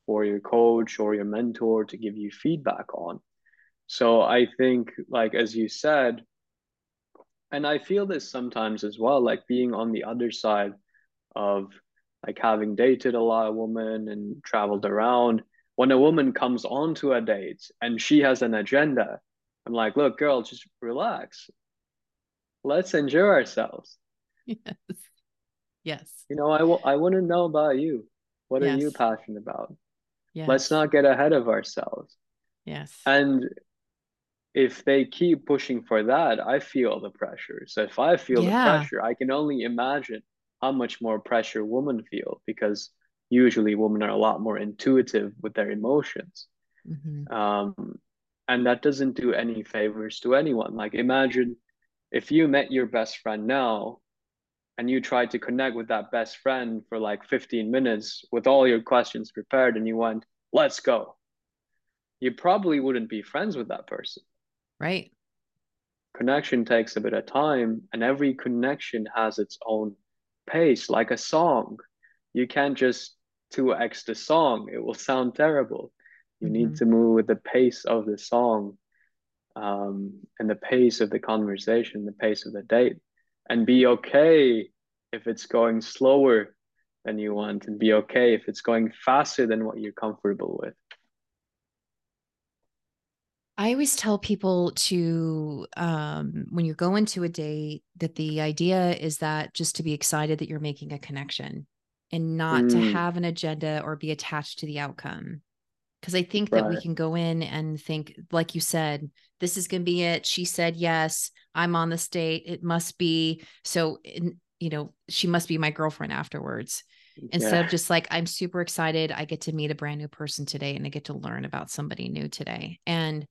for your coach or your mentor to give you feedback on. So i think like as you said and i feel this sometimes as well like being on the other side of like having dated a lot of women and traveled around when a woman comes onto a date and she has an agenda I'm like, look, girl, just relax. Let's enjoy ourselves. Yes. Yes. You know, I, w- I want to know about you. What yes. are you passionate about? Yes. Let's not get ahead of ourselves. Yes. And if they keep pushing for that, I feel the pressure. So if I feel yeah. the pressure, I can only imagine how much more pressure women feel because usually women are a lot more intuitive with their emotions. Mm-hmm. Um, and that doesn't do any favors to anyone. Like imagine if you met your best friend now and you tried to connect with that best friend for like 15 minutes with all your questions prepared and you went let's go. You probably wouldn't be friends with that person. Right. Connection takes a bit of time and every connection has its own pace like a song. You can't just 2x the song. It will sound terrible you mm-hmm. need to move with the pace of the song um, and the pace of the conversation, the pace of the date, and be okay if it's going slower than you want, and be okay if it's going faster than what you're comfortable with. I always tell people to, um, when you're going to a date, that the idea is that just to be excited that you're making a connection and not mm. to have an agenda or be attached to the outcome because I think right. that we can go in and think, like you said, this is going to be it. She said yes. I'm on the state. It must be so. You know, she must be my girlfriend afterwards. Instead of just like, I'm super excited. I get to meet a brand new person today and I get to learn about somebody new today. And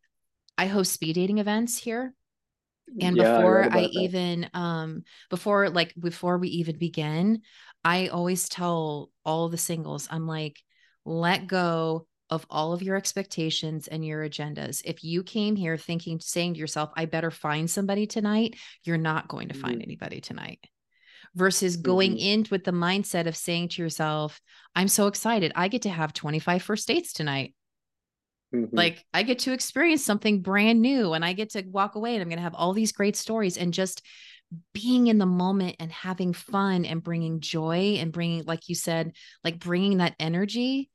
I host speed dating events here. And yeah, before I, I even, um, before like, before we even begin, I always tell all the singles, I'm like, let go of all of your expectations and your agendas. If you came here thinking, saying to yourself, I better find somebody tonight, you're not going to find mm-hmm. anybody tonight. Versus going mm-hmm. in with the mindset of saying to yourself, I'm so excited. I get to have 25 first dates tonight. Mm-hmm. Like I get to experience something brand new and I get to walk away and I'm going to have all these great stories and just being in the moment and having fun and bringing joy and bringing, like you said, like bringing that energy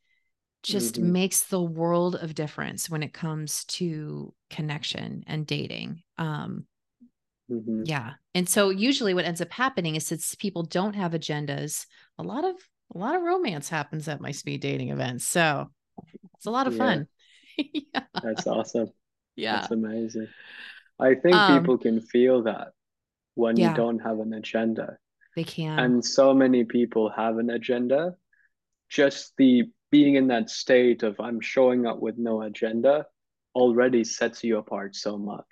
just mm-hmm. makes the world of difference when it comes to connection and dating. Um, mm-hmm. Yeah. And so usually what ends up happening is since people don't have agendas, a lot of a lot of romance happens at my speed dating events. So it's a lot of yeah. fun. yeah. That's awesome. Yeah. That's amazing. I think um, people can feel that when yeah. you don't have an agenda. They can. And so many people have an agenda. Just the being in that state of I'm showing up with no agenda already sets you apart so much.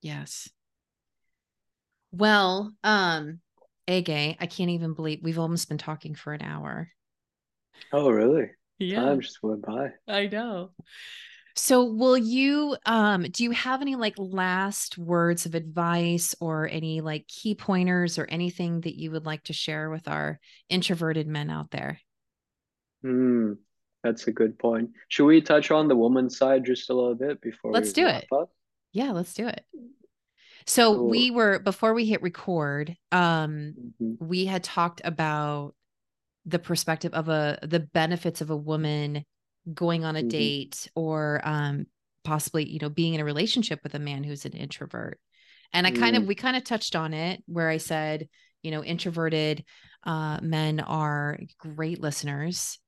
Yes. Well, um, Ege, I can't even believe we've almost been talking for an hour. Oh, really? Yeah. Time just went by. I know. So will you um do you have any like last words of advice or any like key pointers or anything that you would like to share with our introverted men out there? Mm. that's a good point. Should we touch on the woman's side just a little bit before let's do it? Up? Yeah, let's do it. So cool. we were before we hit record, um, mm-hmm. we had talked about the perspective of a the benefits of a woman going on a mm-hmm. date or um possibly, you know, being in a relationship with a man who's an introvert. And I mm. kind of mm. we kind of touched on it where I said, you know, introverted uh men are great listeners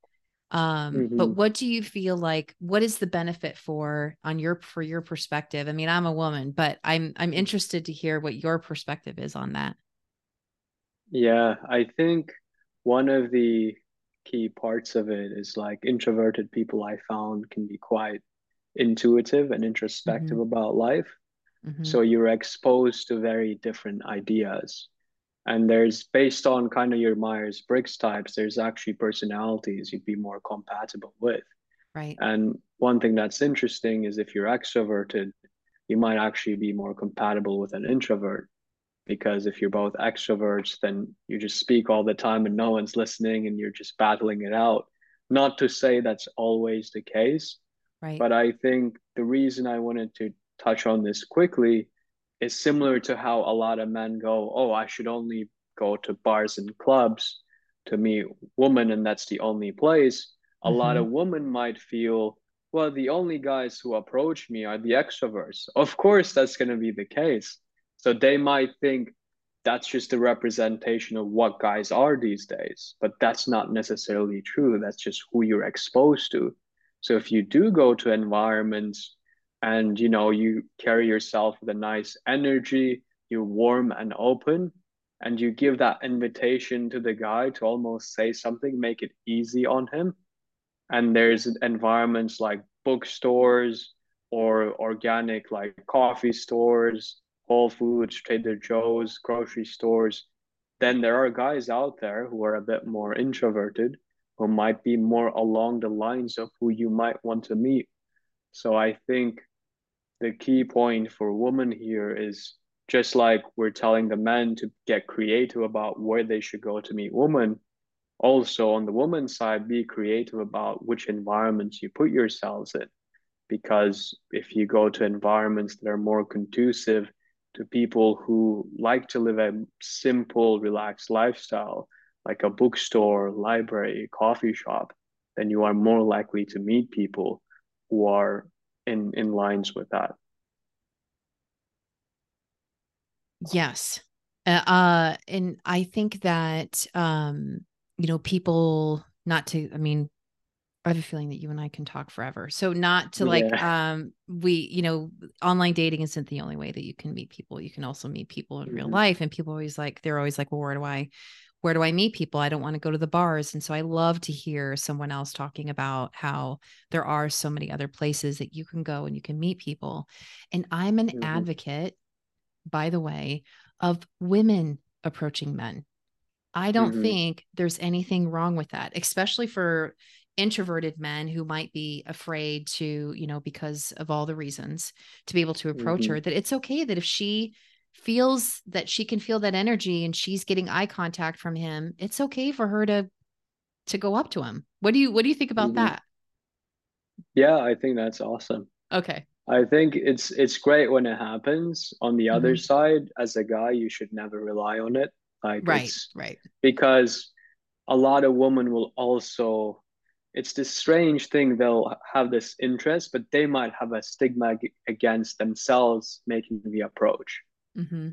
um mm-hmm. but what do you feel like what is the benefit for on your for your perspective i mean i'm a woman but i'm i'm interested to hear what your perspective is on that yeah i think one of the key parts of it is like introverted people i found can be quite intuitive and introspective mm-hmm. about life mm-hmm. so you're exposed to very different ideas and there's based on kind of your myers briggs types there's actually personalities you'd be more compatible with. Right. And one thing that's interesting is if you're extroverted you might actually be more compatible with an introvert because if you're both extroverts then you just speak all the time and no one's listening and you're just battling it out. Not to say that's always the case right. but i think the reason i wanted to touch on this quickly is similar to how a lot of men go, oh, I should only go to bars and clubs to meet women, and that's the only place. A mm-hmm. lot of women might feel, well, the only guys who approach me are the extroverts. Of course, that's going to be the case. So they might think that's just a representation of what guys are these days, but that's not necessarily true. That's just who you're exposed to. So if you do go to environments and you know you carry yourself with a nice energy you're warm and open and you give that invitation to the guy to almost say something make it easy on him. And there's environments like bookstores or organic like coffee stores whole foods trader joe's grocery stores. Then there are guys out there who are a bit more introverted who might be more along the lines of who you might want to meet. So i think the key point for women here is just like we're telling the men to get creative about where they should go to meet women also on the woman's side be creative about which environments you put yourselves in. Because if you go to environments that are more conducive to people who like to live a simple relaxed lifestyle like a bookstore library coffee shop then you are more likely to meet people who are in in lines with that yes uh, uh and i think that um you know people not to i mean I have a feeling that you and I can talk forever. So not to like yeah. um we you know online dating isn't the only way that you can meet people. You can also meet people in mm-hmm. real life and people always like they're always like well where do I where do I meet people? I don't want to go to the bars. And so I love to hear someone else talking about how there are so many other places that you can go and you can meet people. And I'm an mm-hmm. advocate, by the way, of women approaching men. I don't mm-hmm. think there's anything wrong with that, especially for introverted men who might be afraid to, you know, because of all the reasons to be able to approach mm-hmm. her, that it's okay that if she feels that she can feel that energy and she's getting eye contact from him, it's okay for her to to go up to him. What do you what do you think about mm-hmm. that? Yeah, I think that's awesome. Okay. I think it's it's great when it happens. On the mm-hmm. other side, as a guy, you should never rely on it. Like right, right. Because a lot of women will also it's this strange thing they'll have this interest but they might have a stigma against themselves making the approach Mm-hmm.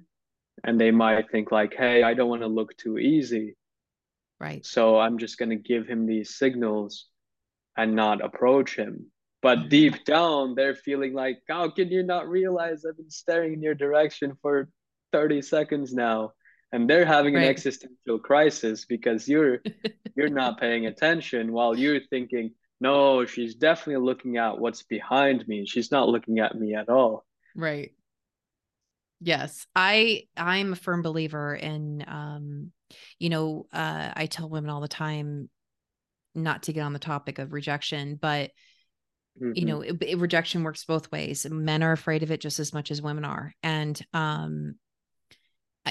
And they might think like, hey, I don't want to look too easy. Right. So I'm just going to give him these signals and not approach him. But mm-hmm. deep down, they're feeling like, how can you not realize I've been staring in your direction for 30 seconds now? And they're having right. an existential crisis because you're you're not paying attention while you're thinking, no, she's definitely looking at what's behind me. She's not looking at me at all. Right. Yes. I I'm a firm believer in um you know, uh I tell women all the time not to get on the topic of rejection, but mm-hmm. you know, it, it, rejection works both ways. Men are afraid of it just as much as women are. And um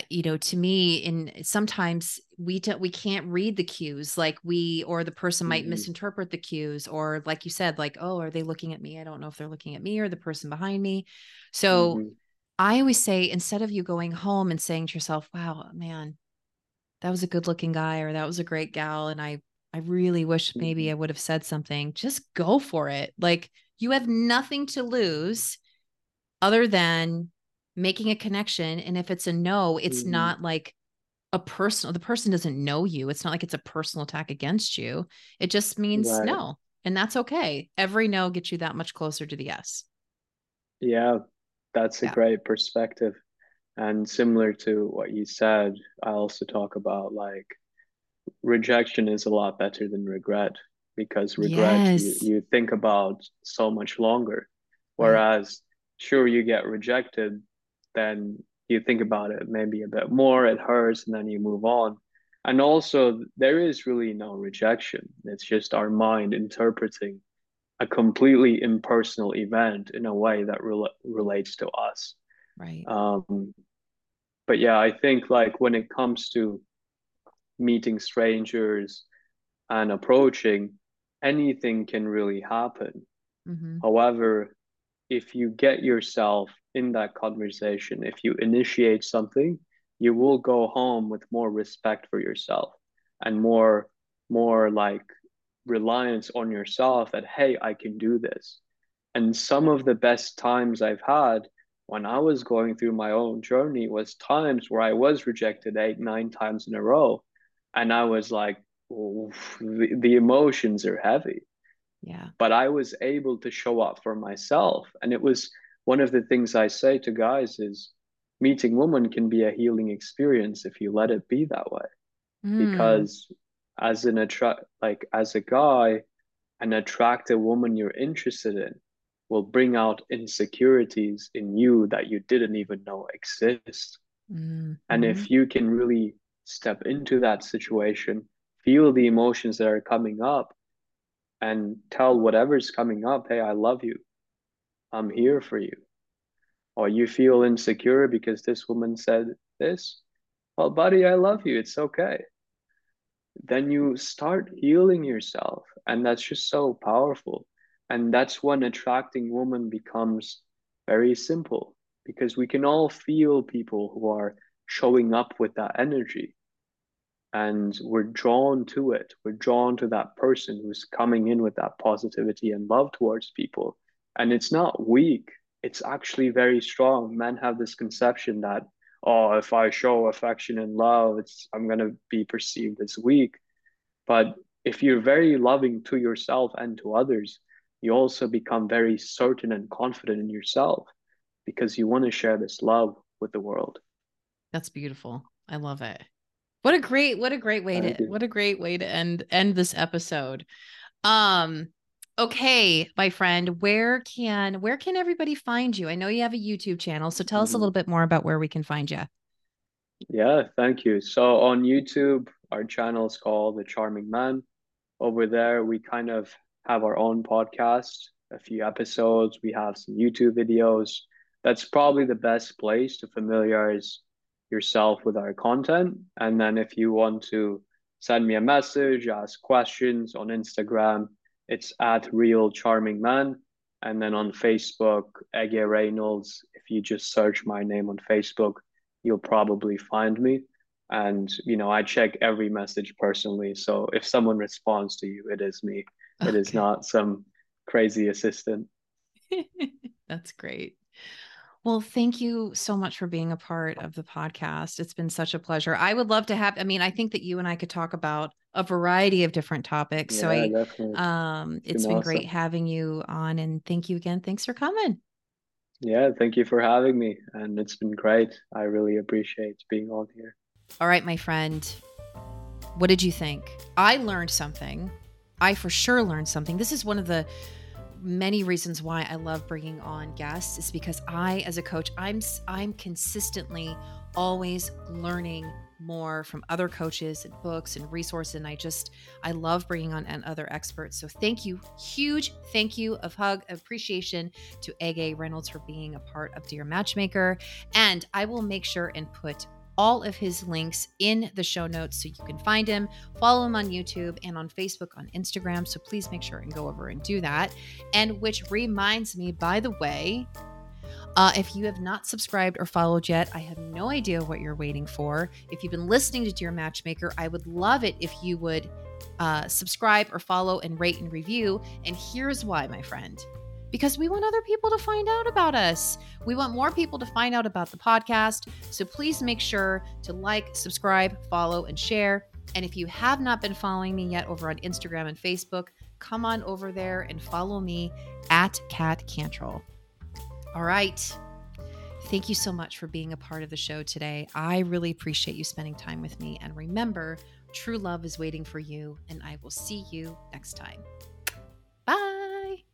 you know to me in sometimes we don't we can't read the cues like we or the person might Mhm. misinterpret the cues or like you said like oh are they looking at me i don't know if they're looking at me or the person behind me so Mhm. I always say instead of you going home and saying to yourself wow man that was a good looking guy or that was a great gal and i i really wish maybe Mhm. i would have said something just go for it like you have nothing to lose other than making a connection and if it's a no it's Mhm. not like a personal the person doesn't know you it's not like it's a personal attack against you it just means Right. no and that's okay every no gets you that much closer to the yes Yeah, that's a yeah great perspective. And similar to what you said, I also talk about like rejection is a lot better than regret because regret you yes you think about so much longer. Whereas sure you get rejected, then you think about it maybe a bit more, it hurts, and then you move on. And also there is really no rejection. It's just our mind interpreting a completely impersonal event in a way that rel relates to us. right Um, but yeah, I think like when it comes to meeting strangers and approaching, anything can really happen. mm-hmm. However, if you get yourself in that conversation, if you initiate something, you will go home with more respect for yourself and more more like reliance on yourself that hey, I can do this. And some of the best times I've had when I was going through my own journey was times where I was rejected eight, nine times in a row. And I was like, the, the emotions are heavy. yeah But I was able to show up for myself. And it was one of the things I say to guys is meeting women can be a healing experience if you let it be that way. mm, Because as an attract like as a guy, an attractive woman you're interested in will bring out insecurities in you that you didn't even know exist. And mm-hmm. if you can really step into that situation, feel the emotions that are coming up, and tell whatever's coming up, hey, I love you. I'm here for you. Or you feel insecure because this woman said this. Well, buddy, I love you. It's okay. Then you start healing yourself. And that's just so powerful. And that's when attracting women becomes very simple because we can all feel people who are showing up with that energy and we're drawn to it. We're drawn to that person who's coming in with that positivity and love towards people. And it's not weak, it's actually very strong. Men have this conception that, oh, if I show affection and love, it's I'm gonna be perceived as weak. But if you're very loving to yourself and to others, you also become very certain and confident in yourself because you want to share this love with the world. that's beautiful i love it what a great what a great way Thank to you. what a great way to end end this episode um okay my friend where can where can everybody find you i know you have a youtube channel so tell us a Mhm. little bit more about where we can find you Yeah, thank you. So on YouTube, our channel is called The Charming Man. Over there, we kind of have our own podcast, a few episodes. We have some YouTube videos. That's probably the best place to familiarize yourself with our content. And then if you want to send me a message, ask questions on Instagram, it's at Real Charming Man. And then on Facebook, Ege Reynolds. If you just search my name on Facebook, you'll probably find me. And you know i check every message personally. So if someone responds to you it is me. It is okay. not some crazy assistant. That's great well thank you so much for being a part of the podcast. It's been such a pleasure. I would love to have i mean i think that you and i could talk about a variety of different topics. So yeah i definitely. um it's it's been been great having you on and thank you again. Thanks for coming. Yeah thank you for having me and it's been great. I really appreciate being on here. All right, my friend. What did you think? I learned something. I for sure learned something. This is one of the many reasons why I love bringing on guests is because I as a coach, I'm I'm consistently always learning more from other coaches and books and resources and I just I love bringing on and other experts. So thank you. Huge thank you of hug appreciation to Ege Reynolds for being a part of Dear Matchmaker and I will make sure and put all of his links in the show notes so you can find him. Follow him on YouTube and on Facebook, on Instagram. So please make sure and go over and do that. And which reminds me, by the way, uh, if you have not subscribed or followed yet, I have no idea what you're waiting for. If you've been listening to Dear Matchmaker, I would love it if you would uh, subscribe or follow and rate and review. And here's why, my friend because we want other people to find out about us. We want more people to find out about the podcast. So please make sure to like, subscribe, follow, and share. And if you have not been following me yet over on Instagram and Facebook, come on over there and follow me at Cat Cantrell. All right. Thank you so much for being a part of the show today. I really appreciate you spending time with me. And remember, true love is waiting for you, and I will see you next time. Bye.